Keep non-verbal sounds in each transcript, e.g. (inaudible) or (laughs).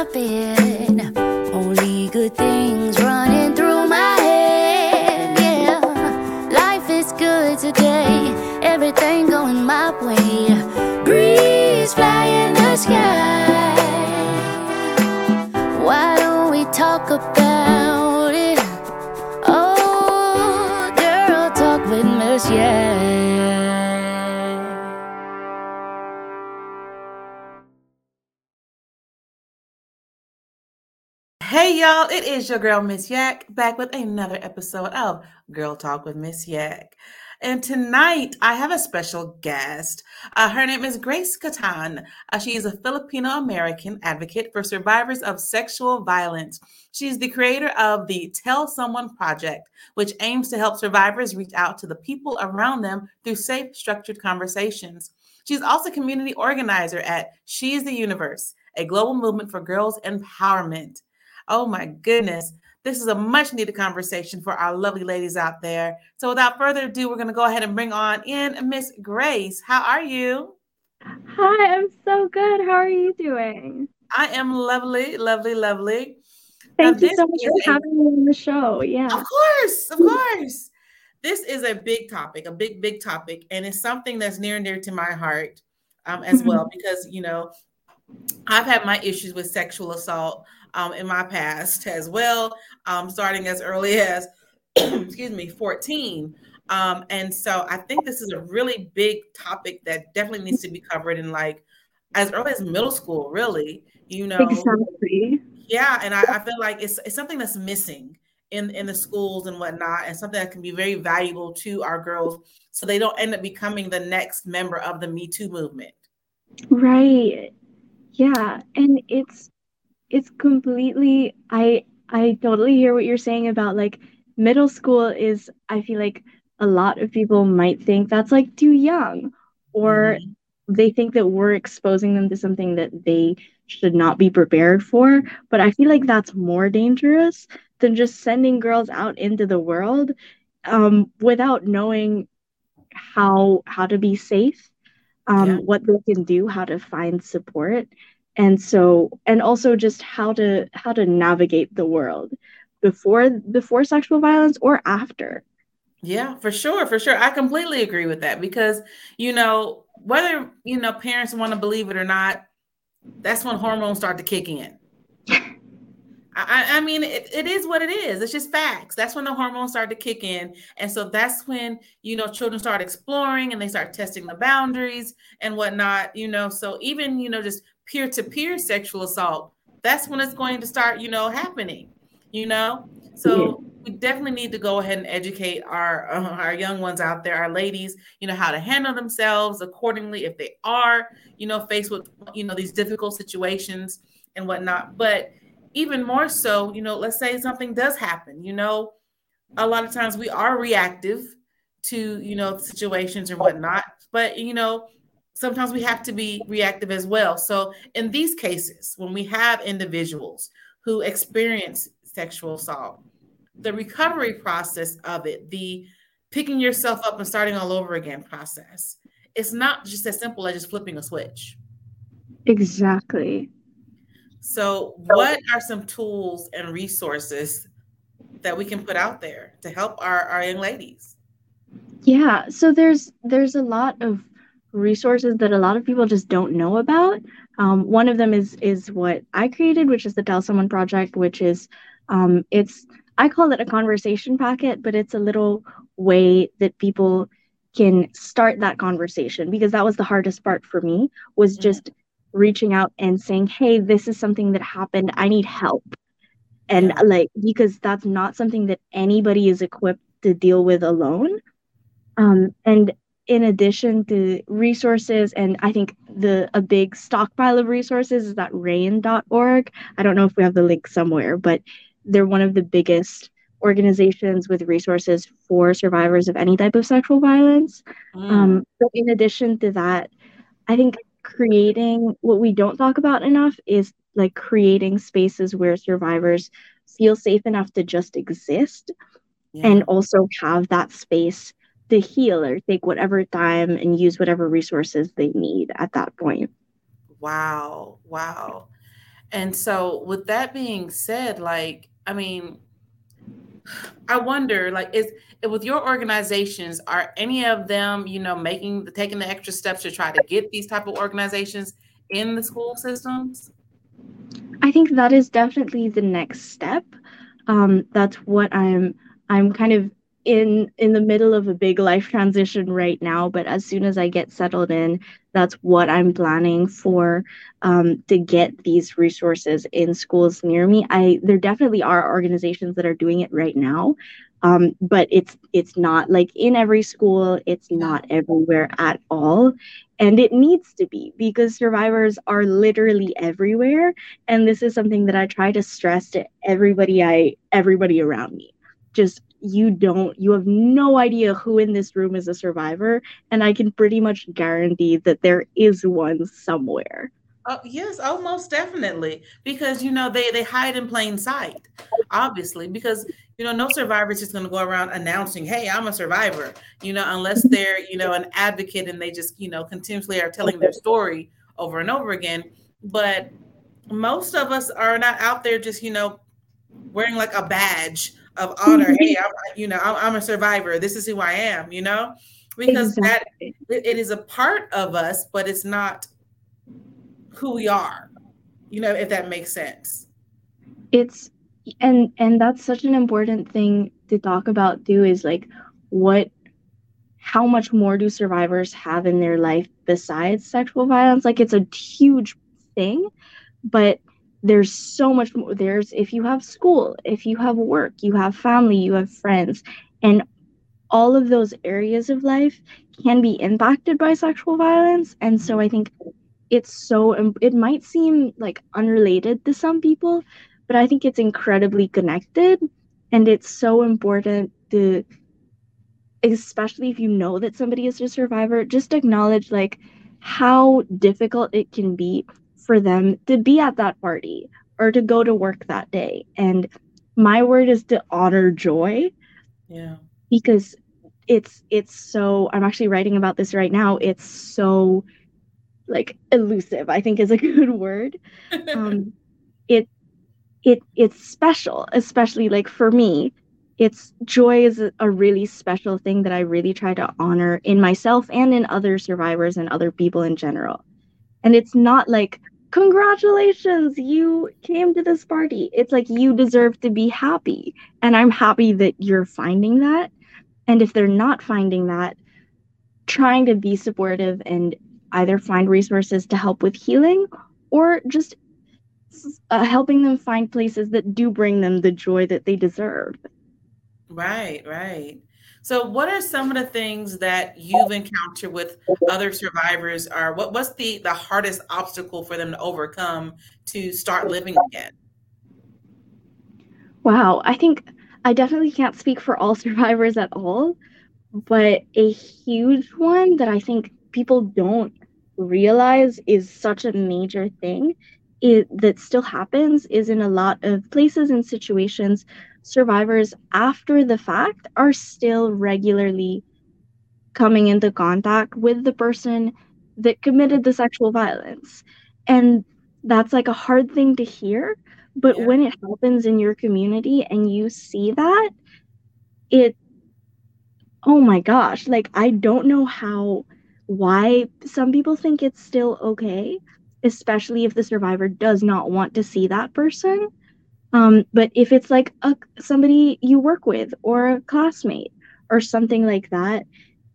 Only good things running through my head. Yeah, life is good today. Everything going my way. Breeze fly in the sky. Why don't we talk about it? Oh, girl, talk with Miss Yeah. Hey y'all, it is your girl Miss Yak back with another episode of Girl Talk with Miss Yak. And tonight I have a special guest. Uh, her name is Grace Catan. Uh, she is a Filipino American advocate for survivors of sexual violence. She's the creator of the Tell Someone Project, which aims to help survivors reach out to the people around them through safe, structured conversations. She's also community organizer at She is the Universe, a global movement for girls' empowerment. Oh my goodness. This is a much needed conversation for our lovely ladies out there. So without further ado, we're going to go ahead and bring on in Miss Grace. How are you? Hi, I'm so good. How are you doing? I am lovely, lovely, lovely. Thank Now, you so much for a- having me on the show. Yeah. Of course, of course. This is a big topic, a big, big topic, and it's something that's near and dear to my heart um, as well because you know I've had my issues with sexual assault um, in my past as well, um, starting as early as (clears throat) excuse me, fourteen. Um, and so I think this is a really big topic that definitely needs to be covered in like as early as middle school, really. You know, Exactly. yeah, and I, I feel like it's it's something that's missing in in the schools and whatnot, and something that can be very valuable to our girls, so they don't end up becoming the next member of the Me Too movement. Right. Yeah. And it's it's completely I I totally hear what you're saying about like middle school is I feel like a lot of people might think that's like too young or they think that we're exposing them to something that they should not be prepared for. But I feel like that's more dangerous than just sending girls out into the world um, without knowing how how to be safe, um, Yeah. what they can do, how to find support, and so and also just how to how to navigate the world before before sexual violence or after. Yeah, for sure, for sure. I completely agree with that because you know whether you know parents want to believe it or not, that's when hormones start to kick in. I, I mean, it, it is what it is. It's just facts. That's when the hormones start to kick in. And so that's when, you know, children start exploring and they start testing the boundaries and whatnot, you know. So even, you know, just peer to peer sexual assault, that's when it's going to start, you know, happening, you know. So we definitely need to go ahead and educate our uh, our young ones out there, our ladies, you know, how to handle themselves accordingly if they are, you know, faced with, you know, these difficult situations and whatnot. But even more so, you know, let's say something does happen, you know, a lot of times we are reactive to, you know, situations and whatnot, but, you know, sometimes we have to be reactive as well. So in these cases, when we have individuals who experience sexual assault, the recovery process of it, the picking yourself up and starting all over again process, it's not just as simple as just flipping a switch. Exactly. So, what are some tools and resources that we can put out there to help our, our young ladies? Yeah, so there's there's a lot of resources that a lot of people just don't know about. Um, one of them is is what I created, which is the Tell Someone project, which is um, it's I call it a conversation packet, but it's a little way that people can start that conversation because that was the hardest part for me was just reaching out and saying, "Hey, this is something that happened. I need help." And like because that's not something that anybody is equipped to deal with alone Um, and in addition to resources, and I think the a big stockpile of resources is that RAINN.org. I don't know if we have the link somewhere, but they're one of the biggest organizations with resources for survivors of any type of sexual violence. Mm. Um, but in addition to that, I think creating what we don't talk about enough is like creating spaces where survivors feel safe enough to just exist yeah. and also have that space to heal or take whatever time and use whatever resources they need at that point. Wow. Wow. And so, with that being said, like, I mean, I wonder, like, is with your organizations, are any of them, you know, making taking the extra steps to try to get these type of organizations in the school systems? I think that is definitely the next step. Um, that's what I'm I'm kind of in in the middle of a big life transition right now but as soon as i get settled in that's what i'm planning for um, to get these resources in schools near me. I there definitely are organizations that are doing it right now um, but it's it's not like in every school it's not everywhere at all and it needs to be because survivors are literally everywhere and this is something that i try to stress to everybody i everybody around me. Just you don't you have no idea who in this room is a survivor and i can pretty much guarantee that there is one somewhere. Oh yes oh most definitely because you know they they hide in plain sight obviously because you know no survivor is just going to go around announcing hey i'm a survivor you know unless (laughs) they're you know an advocate and they just you know continuously are telling their story over and over again. But most of us are not out there just you know wearing like a badge of honor. hey, mm-hmm. I'm, you know, I'm, I'm, a survivor. This is who I am. You know, because exactly. that it is a part of us, but it's not who we are. You know, if that makes sense. It's and and that's such an important thing to talk about too. Is like what how much more do survivors have in their life besides sexual violence like it's a huge thing but there's so much more there's if you have school if you have work you have family you have friends and all of those areas of life can be impacted by sexual violence. And so i think it's so um, it might seem like unrelated to some people but i think it's incredibly connected. And it's so important to especially if you know that somebody is a survivor just acknowledge like how difficult it can be for them to be at that party or to go to work that day. And my word is to honor joy. Yeah. Because it's it's so I'm actually writing about this right now. It's so like elusive, I think is a (laughs) good word. Um (laughs) it it it's special, especially like for me. It's joy is a really special thing that I really try to honor in myself and in other survivors and other people in general. And it's not like congratulations, you came to this party. It's like you deserve to be happy. And I'm happy that you're finding that. And if they're not finding that, trying to be supportive and either find resources to help with healing or just uh, helping them find places that do bring them the joy that they deserve. Right, right. So, what are some of the things that you've encountered with other survivors, or what, what's the the hardest obstacle for them to overcome to start living again? Wow, I think I definitely can't speak for all (laughs) survivors at all, but a huge one that I think people don't realize is such a major thing it, that still happens is in a lot of places and situations survivors after the fact are still regularly coming into contact with the person that committed the sexual violence. And that's like a hard thing to hear. But yeah. when it happens in your community and you see that, it, oh my gosh, like I don't know how, why some people think it's still okay, especially if the survivor does not want to see that person. Um, but if it's like a somebody you work with or a classmate or something like that,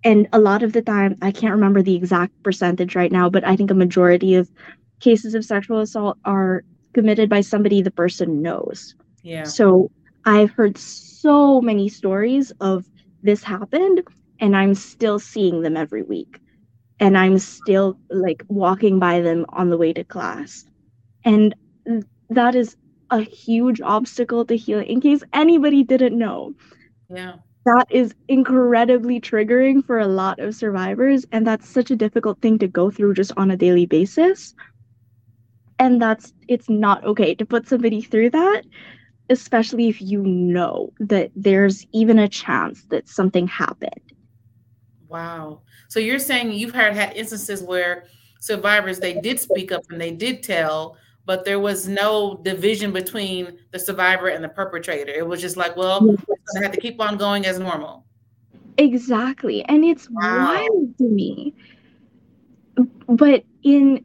and a lot of the time, I can't remember the exact percentage right now, but I think a majority of cases of sexual assault are committed by somebody the person knows. Yeah. So I've heard so many stories of this happened and I'm still seeing them every week. And I'm still like walking by them on the way to class. And that is a huge obstacle to healing. In case anybody didn't know, Yeah. that is incredibly triggering for a lot of survivors. And that's such a difficult thing to go through just on a daily basis. And that's, it's not okay to put somebody through that, especially if you know that there's even a chance that something happened. Wow. So you're saying you've heard had instances where survivors they did speak up and they did tell, but there was no division between the survivor and the perpetrator. It was just like, well, gonna have to keep on going as normal. Exactly. And it's Wow. wild to me. But in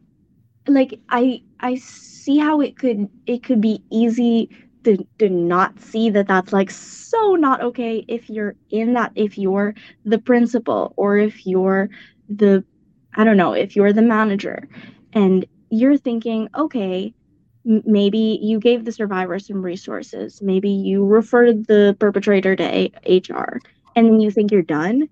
like I I see how it could it could be easy to to not see that that's like so not okay if you're in that if you're the principal or if you're the I don't know, if you're the manager and you're thinking, okay, maybe you gave the survivor some resources, maybe you referred the perpetrator to A- HR and then you think you're done.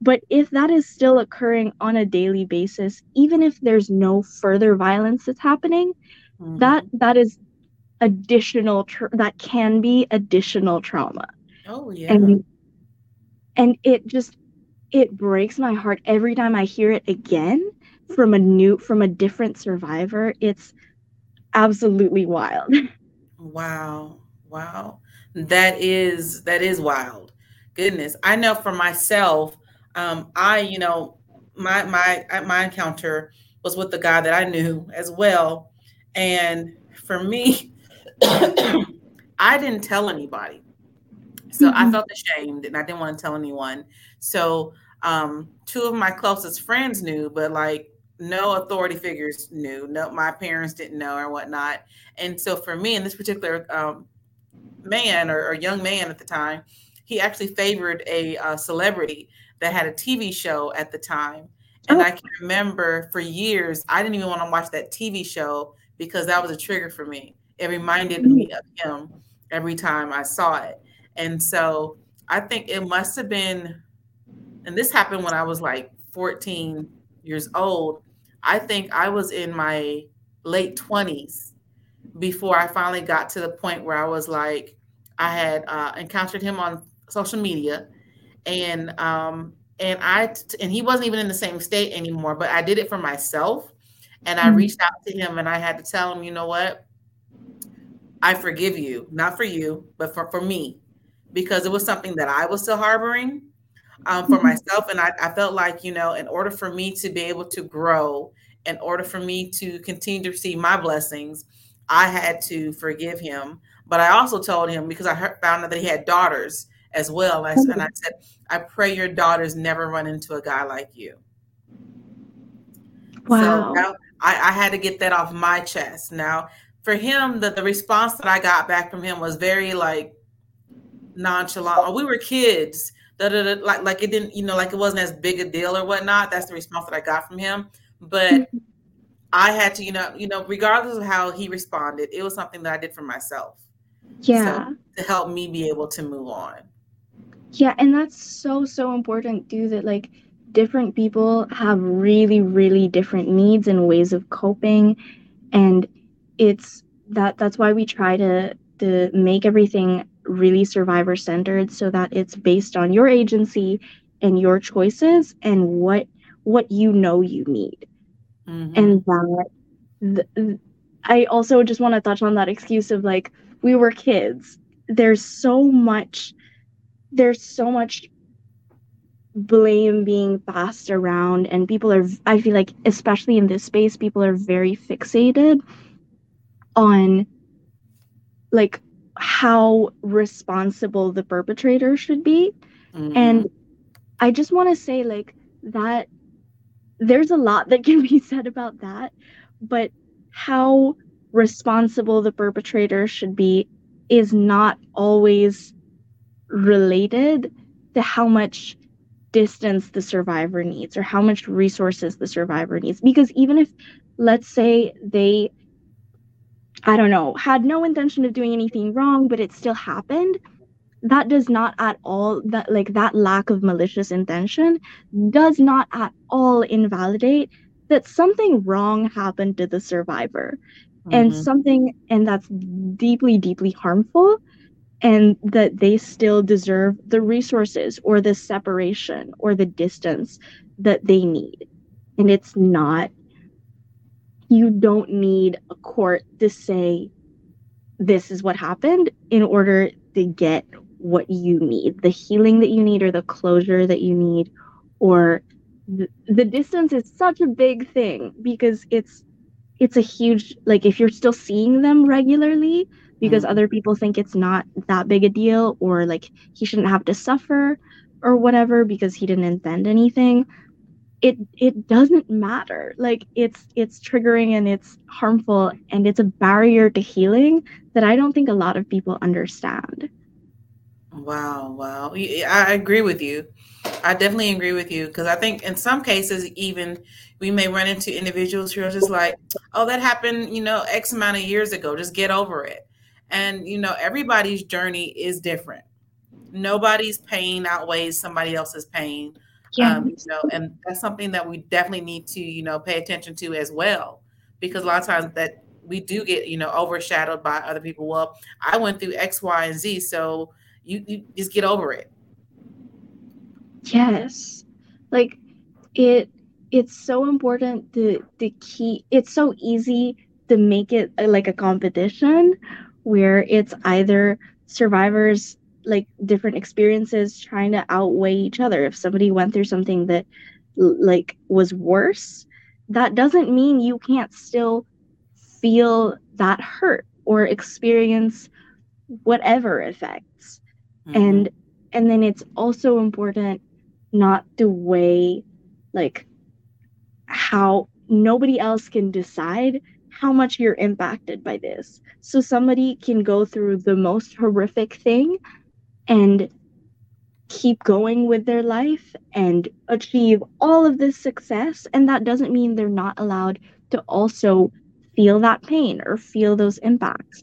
But if that is still occurring on a daily basis, even if there's no further violence that's happening, Mhm. that that is additional tr- that can be additional trauma oh yeah. and and it just it breaks my heart every time i hear it again from a new from a different survivor it's absolutely wild (laughs) Wow. Wow. That is that is wild. Goodness. I know for myself, um, I, you know, my my uh, my encounter was with the guy that I knew as well. And for me, (coughs) I didn't tell anybody. So I Mhm. felt ashamed and I didn't want to tell anyone. So um two of my closest friends knew, but like no authority figures knew. No, my parents didn't know or whatnot. And so for me, in this particular um, man or, or young man at the time, he actually favored a uh, celebrity that had a TV show at the time. And Oh. I can remember for years, I didn't even want to watch that TV show because that was a trigger for me. It reminded me of him every time I saw it. And so I think it must have been, and this happened when I was like 14 years old. I think I was in my late 20s before I finally got to the point where I was like, I had uh, encountered him on social media, and um, and I and he wasn't even in the same state anymore. But I did it for myself, and I Mhm. reached out to him and I had to tell him, you know what, I forgive you, not for you, but for for me, because it was something that I was still harboring um, for Mhm. myself. And I, I felt like, you know, in order for me to be able to grow, in order for me to continue to receive my blessings, I had to forgive him. But I also told him because I heard, found out that he had daughters as well. And I, and I said, I pray your daughters never run into a guy like you. wow So that- I, I had to get that off my chest. Now, for him, the, the response that I got back from him was very like nonchalant. We were kids. Da, da, da, like like it didn't, you know, like it wasn't as big a deal or whatnot. That's the response that I got from him. But mm-hmm. I had to, you know, you know, regardless of how he responded, it was something that I did for myself yeah to help me be able to move on. Yeah, and that's so, so important too, that like different people have really, really different needs and ways of coping. And it's that that's why we try to to make everything really survivor centered so that it's based on your agency and your choices and what what you know you need. Mhm. And that th- I also just want to touch on that excuse of like we were kids. There's so much there's so much blame being passed around and people are I feel like especially in this space people are very fixated on like how responsible the perpetrator should be Mhm. and I just want to say like that there's a lot that (laughs) can be said about that, but how responsible the perpetrator should be is not always related to how much distance the survivor needs or how much resources the survivor needs. Because even if, let's say, they, I don't know, had no intention of doing anything wrong, but it still happened, that does not at all that like that lack of malicious intention does not at all invalidate that something wrong happened to the survivor. Mm-hmm. and something and that's deeply deeply harmful and that they still deserve the resources or the separation or the distance that they need. And it's not you don't need a court to say this is what happened in order to get what you need the healing that you need or the closure that you need or the, the distance is such a big thing because it's it's a huge like if you're still seeing them regularly because mm-hmm. other people think it's not that big a deal or like he shouldn't have to suffer or whatever because he didn't intend anything it it doesn't matter. Like it's it's triggering and it's harmful and it's a barrier to healing that i don't think a lot of people understand. Wow wow. I agree with you. I definitely agree with you because i think in some cases even we may run into individuals who are just like oh that happened you know x amount of years ago. Just get over it. And you know everybody's journey is different. Nobody's pain outweighs somebody else's pain yeah. Um, you know, and that's something that we definitely need to, you know, pay attention to as well, because a lot of times that we do get, you know, overshadowed by other people. Well, I went through X, Y, and Z, so you, you just get over it. Yes, like it. It's so important to to keep. It's so easy to make it uh, like a competition, where it's either survivors like different experiences trying to outweigh each other. If somebody went through something that like was worse that doesn't mean you can't still feel that hurt or experience whatever effects. Mm-hmm. and and then it's also important not to weigh like how nobody else can decide how much you're impacted by this. So somebody can go through the most horrific thing and keep going with their life and achieve all of this success. And that doesn't mean they're not allowed to also feel that pain or feel those impacts.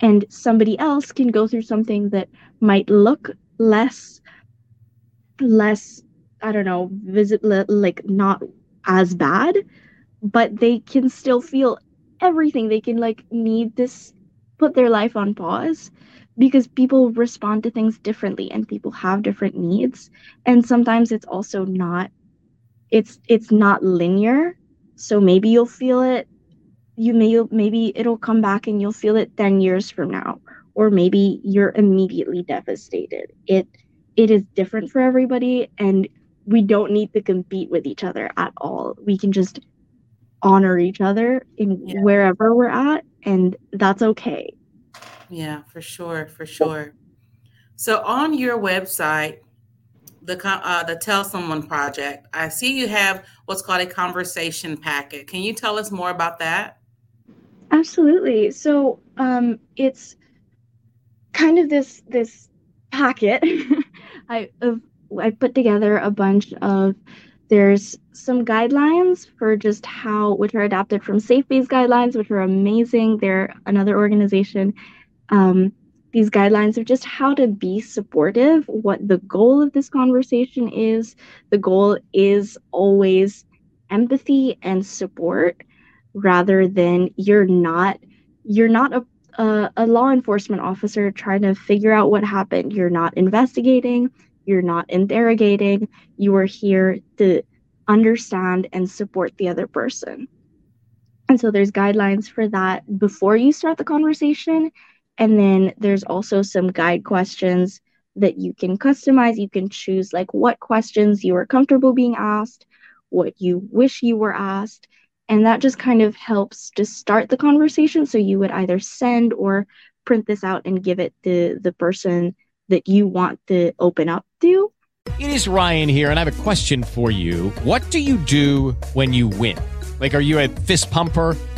And somebody else can go through something that might look less, less, I don't know, visit like not as bad, but they can still feel everything. They can like need this, put their life on pause because people respond to things differently and people have different needs. And sometimes it's also not it's it's not linear. So maybe you'll feel it you may maybe it'll come back and you'll feel it 10 years from now or maybe you're immediately devastated. It it is different for everybody and we don't need to compete with each other at all. We can just honor each other in yeah. wherever we're at and that's okay yeah, for sure, for sure. So on your website, the uh, the Tell Someone project, I see you have what's called a conversation packet. Can you tell us more about that? Absolutely. So um, it's kind of this this packet. (laughs) I of I put together a bunch of there's some guidelines for just how which are adapted from SafeBase guidelines, which are amazing. They're another organization um, these guidelines of just how to be supportive, what the goal of this conversation is. The goal is always empathy and support rather than you're not you're not a, a, a law enforcement officer trying to figure out what happened. You're not investigating, you're not interrogating. You are here to understand and support the other person. And so there's guidelines for that before you start the conversation and then there's also some guide questions that you can customize. You can choose like what questions you are comfortable being asked, what you wish you were asked. And that just kind of helps to start the conversation. So you would either send or print this out and give it to the person that you want to open up to. It is Ryan here, and I have a question for you. What do you do when you win? Like, are you a fist pumper?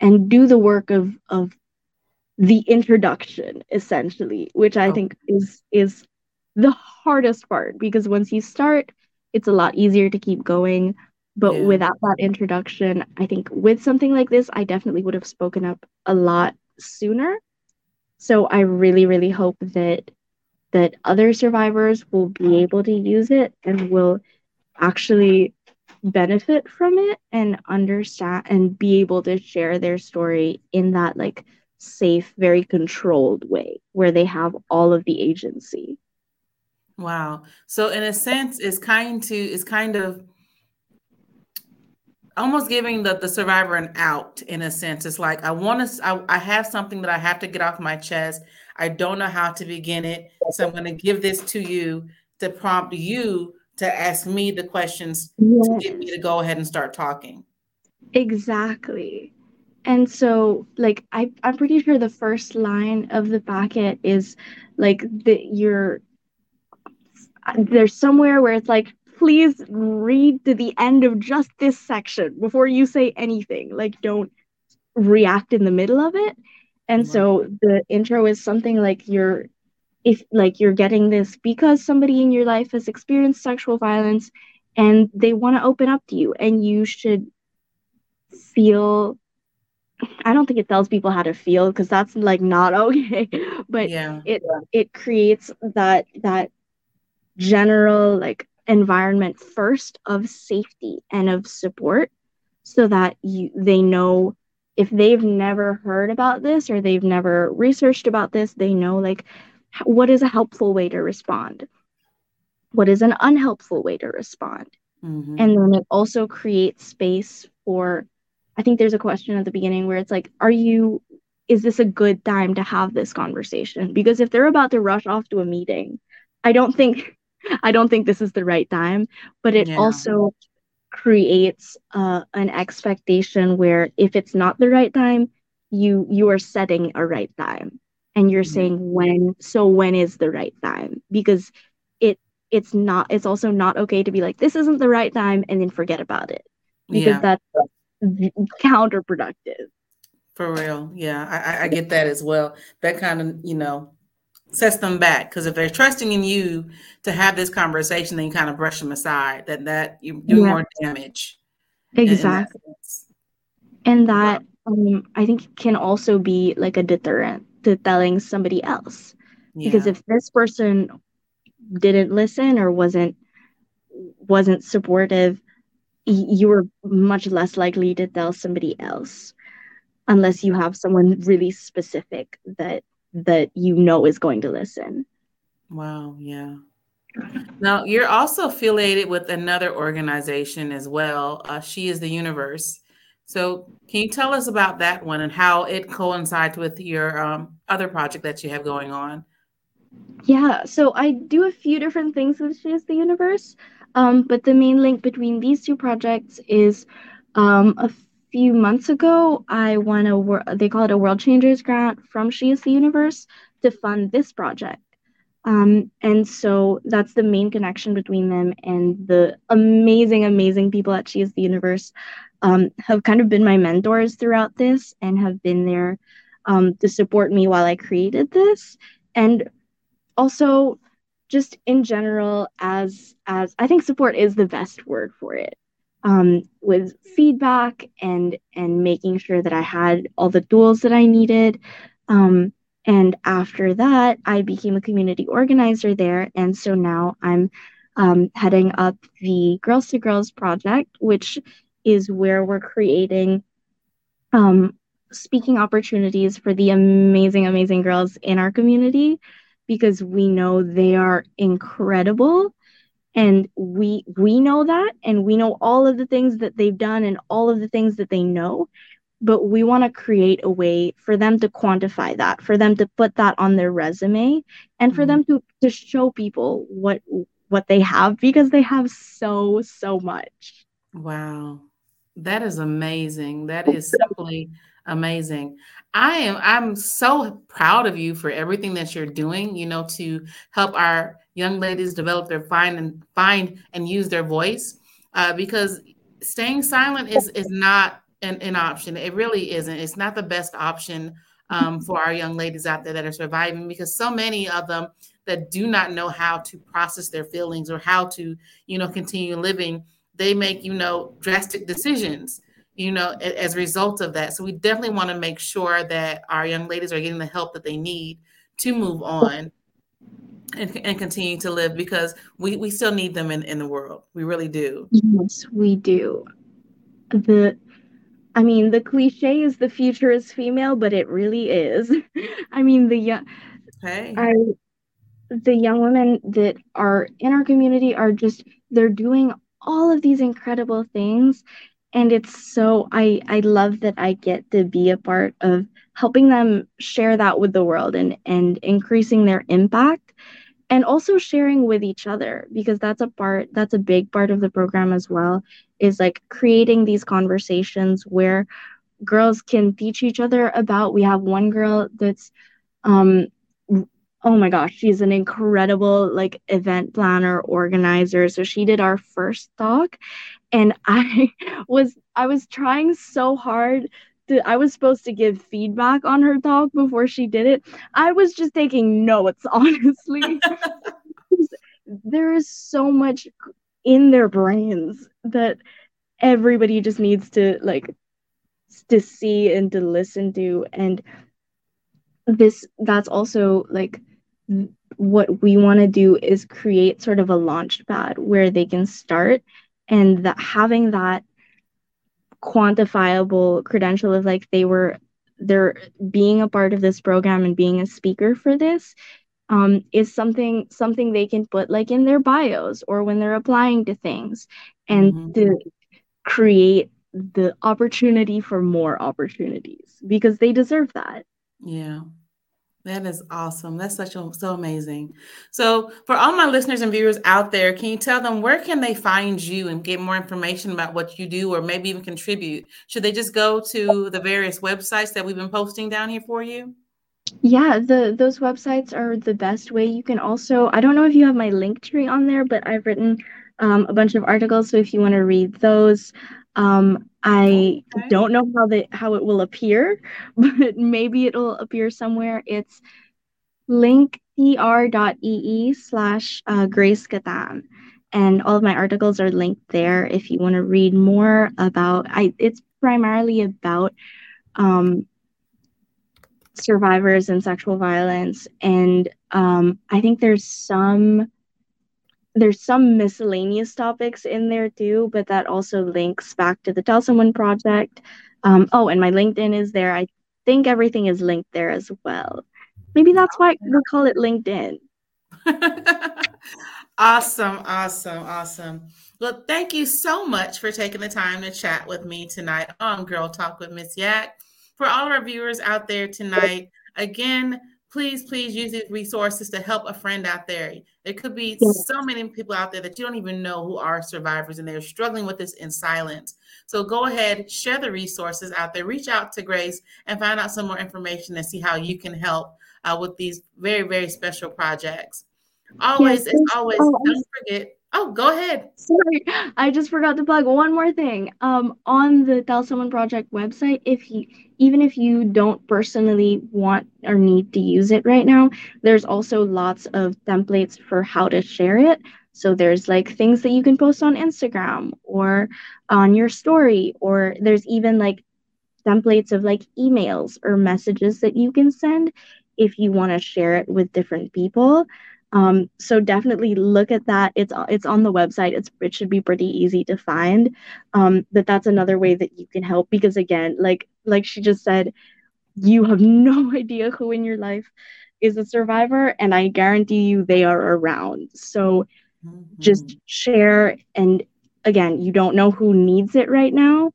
and do the work of of the introduction essentially which i Oh. think is is the hardest part because once you start it's a lot easier to keep going but Yeah. without that introduction i think with something like this i definitely would have spoken up a lot sooner so i really really hope that that other survivors will be able to use it and will actually benefit from it and understand and be able to share their story in that like safe very controlled way where they have all of the agency Wow. So in a sense, it's kind to it's kind of almost giving the, the survivor an out in a sense. It's like I want to I, I have something that I have to get off my chest. I don't know how to begin it. So I'm going to give this to you to prompt you to ask me the questions to get me to go ahead and start talking. Exactly. And so like I I'm pretty sure the first line of the packet is like that you're there's somewhere where it's like please read to the end of just this section before you say anything. Like don't react in the middle of it. And so the intro is something like you're if like you're getting this because somebody in your life has experienced sexual violence and they want to open up to you and you should feel I don't think it tells people how to feel because that's like not (laughs) okay but Yeah. it it creates that that general like environment first of safety and of support so that you they know if they've never heard about this or they've never researched about this they know like h- what is a helpful way to respond what is an unhelpful way to respond Mhm. and then it also creates space for i think there's a question at the beginning where it's like are you is this a good time to have this conversation because if they're about to rush off to a meeting i don't think (laughs) i don't think this is the right time but it Yeah. also creates uh, an expectation where if it's not the right time you you are setting a right time and you're Mhm. saying when so when is the right time because it it's not it's also not okay to be like this isn't the right time and then forget about it because Yeah. that's counterproductive For real. Yeah, I, I- get that as well. That kind of, you know, sets them back because if they're trusting in you to have this conversation, then you kind of brush them aside. That that you're doing Yeah. more damage. in- in exactly and that um, i think can also be like a deterrent to telling somebody else because if this person didn't listen or wasn't wasn't supportive you were much less likely to tell somebody else unless you have someone really specific that that you know is going to listen Wow, yeah. Now you're also affiliated with another organization as well. Uh, she is the universe. So can you tell us about that one and how it coincides with your um, other project that you have going on? Yeah, so I do a few different things with She is the Universe, um, but the main link between these two projects is um, a few months ago, I won a wor- they call it a World Changers grant from She is the Universe to fund this project. Um, and so that's the main connection between them and the amazing, amazing people at She is the Universe um, have kind of been my mentors throughout this and have been there um, to support me while I created this. And also just in general as as i think support is the best word for it um, with feedback and and making sure that i had all the tools that i needed um, and after that i became a community organizer there and so now i'm um, heading up the girls to girls project which is where we're creating um, speaking opportunities for the amazing amazing girls in our community because we know they are incredible and we we know that and we know all of the things that they've done and all of the things that they know but we want to create a way for them to quantify that for them to put that on their resume and for Mhm. them to to show people what what they have because they have so so much Wow. That is amazing. That is simply amazing. I am I'm so proud of you for everything that you're doing, you know, to help our young ladies develop their find and find and use their voice. Uh, because staying silent is is not an, an option. It really isn't. It's not the best option um, (laughs) for our young ladies out there that are surviving because so many of them that do not know how to process their feelings or how to, you know, continue living they make you know drastic decisions you know as a result of that. So we definitely want to make sure that our young ladies are getting the help that they need to move on and, and continue to live because we, we still need them in, in the world. We really do. Yes we do. The i mean the cliche is the future is female but it really is. (laughs) I mean the young okay I the young women that are in our community are just they're doing all of these incredible things. And it's so I I love that I get to be a part of helping them share that with the world and and increasing their impact and also sharing with each other because that's a part that's a big part of the program as well is like creating these conversations where girls can teach each other about we have one girl that's um oh my gosh she's an incredible like event planner organizer. So she did our first talk and (laughs) i was i was trying so hard to, i was supposed to give feedback on her talk before she did it. I was just taking notes (laughs) honestly. (laughs) There is so much in their brains that everybody just needs to like to see and to listen to and this that's also like what we want to do is create sort of a launch pad where they can start and that having that quantifiable credential of like they were they're being a part of this program and being a speaker for this um, is something something they can put like in their bios or when they're applying to things and Mhm. to create the opportunity for more opportunities because they deserve that Yeah. That is awesome. That's such a, so amazing. So, for all my listeners and viewers out there, can you tell them where can they find you and get more information about what you do, or maybe even contribute? Should they just go to the various websites that we've been posting down here for you? Yeah, the those websites are the best way. You can also, I don't know if you have my link tree on there, but I've written um, a bunch of articles. So if you want to read those, um, I Okay. don't know how the how it will appear, (laughs) but maybe it'll appear somewhere. It's linktr.ee slash uh, Grace Catan. And all of my articles are linked there if you want to read more about I it's primarily about um survivors and sexual violence and um, i think there's some there's some miscellaneous topics in there too but that also links back to the tell someone project um, oh and my linkedin is there i think everything is linked there as well maybe that's why we call it linkedin (laughs) awesome, awesome, awesome. Well, thank you so much for taking the time to chat with me tonight on Girl Talk with Miss Yak. For all of our viewers out there tonight, again, please, please use these resources to help a friend out there. There could be so many people out there that you don't even know who are survivors and they're struggling with this in silence. So go ahead, share the resources out there, reach out to Grace and find out some more information and see how you can help uh, with these very, very special projects. Always, Yes, as always, Oh, don't forget. Oh, go ahead. Sorry, I just forgot to plug one more thing. Um, on the Tell Someone Project website, if you even if you don't personally want or need to use it right now, there's also lots of templates for how to share it. So there's like things that you can post on Instagram or on your story, or there's even like templates of like emails or messages that you can send if you want to share it with different people. Um, so definitely look at that. It's it's on the website. It's it should be pretty easy to find. Um, but that's another way that you can help because again, like like she just said, you have (laughs) no idea who in your life is a survivor, and I guarantee you they are around. So just Mhm. share and again, you don't know who needs it right now.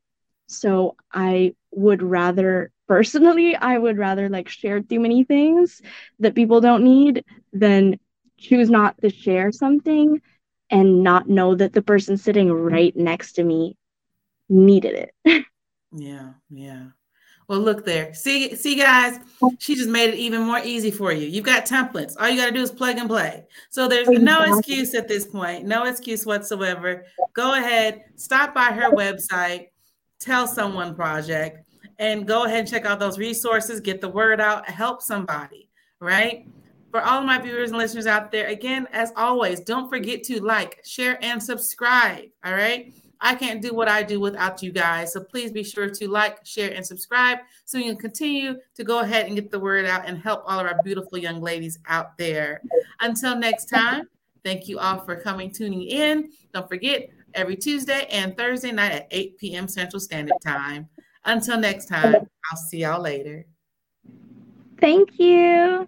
So I would rather personally I would rather like share too many things that people don't need than choose not to share something and not know that the person sitting right next to me needed it. (laughs) yeah, yeah. Well, look there. See, see, guys, she just made it even more easy for you. You've got templates. All you got to do is plug and play. So there's no excuse at this point, no excuse whatsoever. Go ahead, stop by her website, tell someone project, and go ahead and check out those resources, get the word out, help somebody, right? For all of my viewers and listeners out there, again, as always, don't forget to like, share, and subscribe. All right. I can't do what I do without you guys. So please be sure to like, share, and subscribe so you can continue to go ahead and get the word out and help all of our beautiful young ladies out there. Until next time, thank you all for coming, tuning in. Don't forget, every Tuesday and Thursday night at 8 p.m. Central Standard Time. Until next time, I'll see y'all later. Thank you.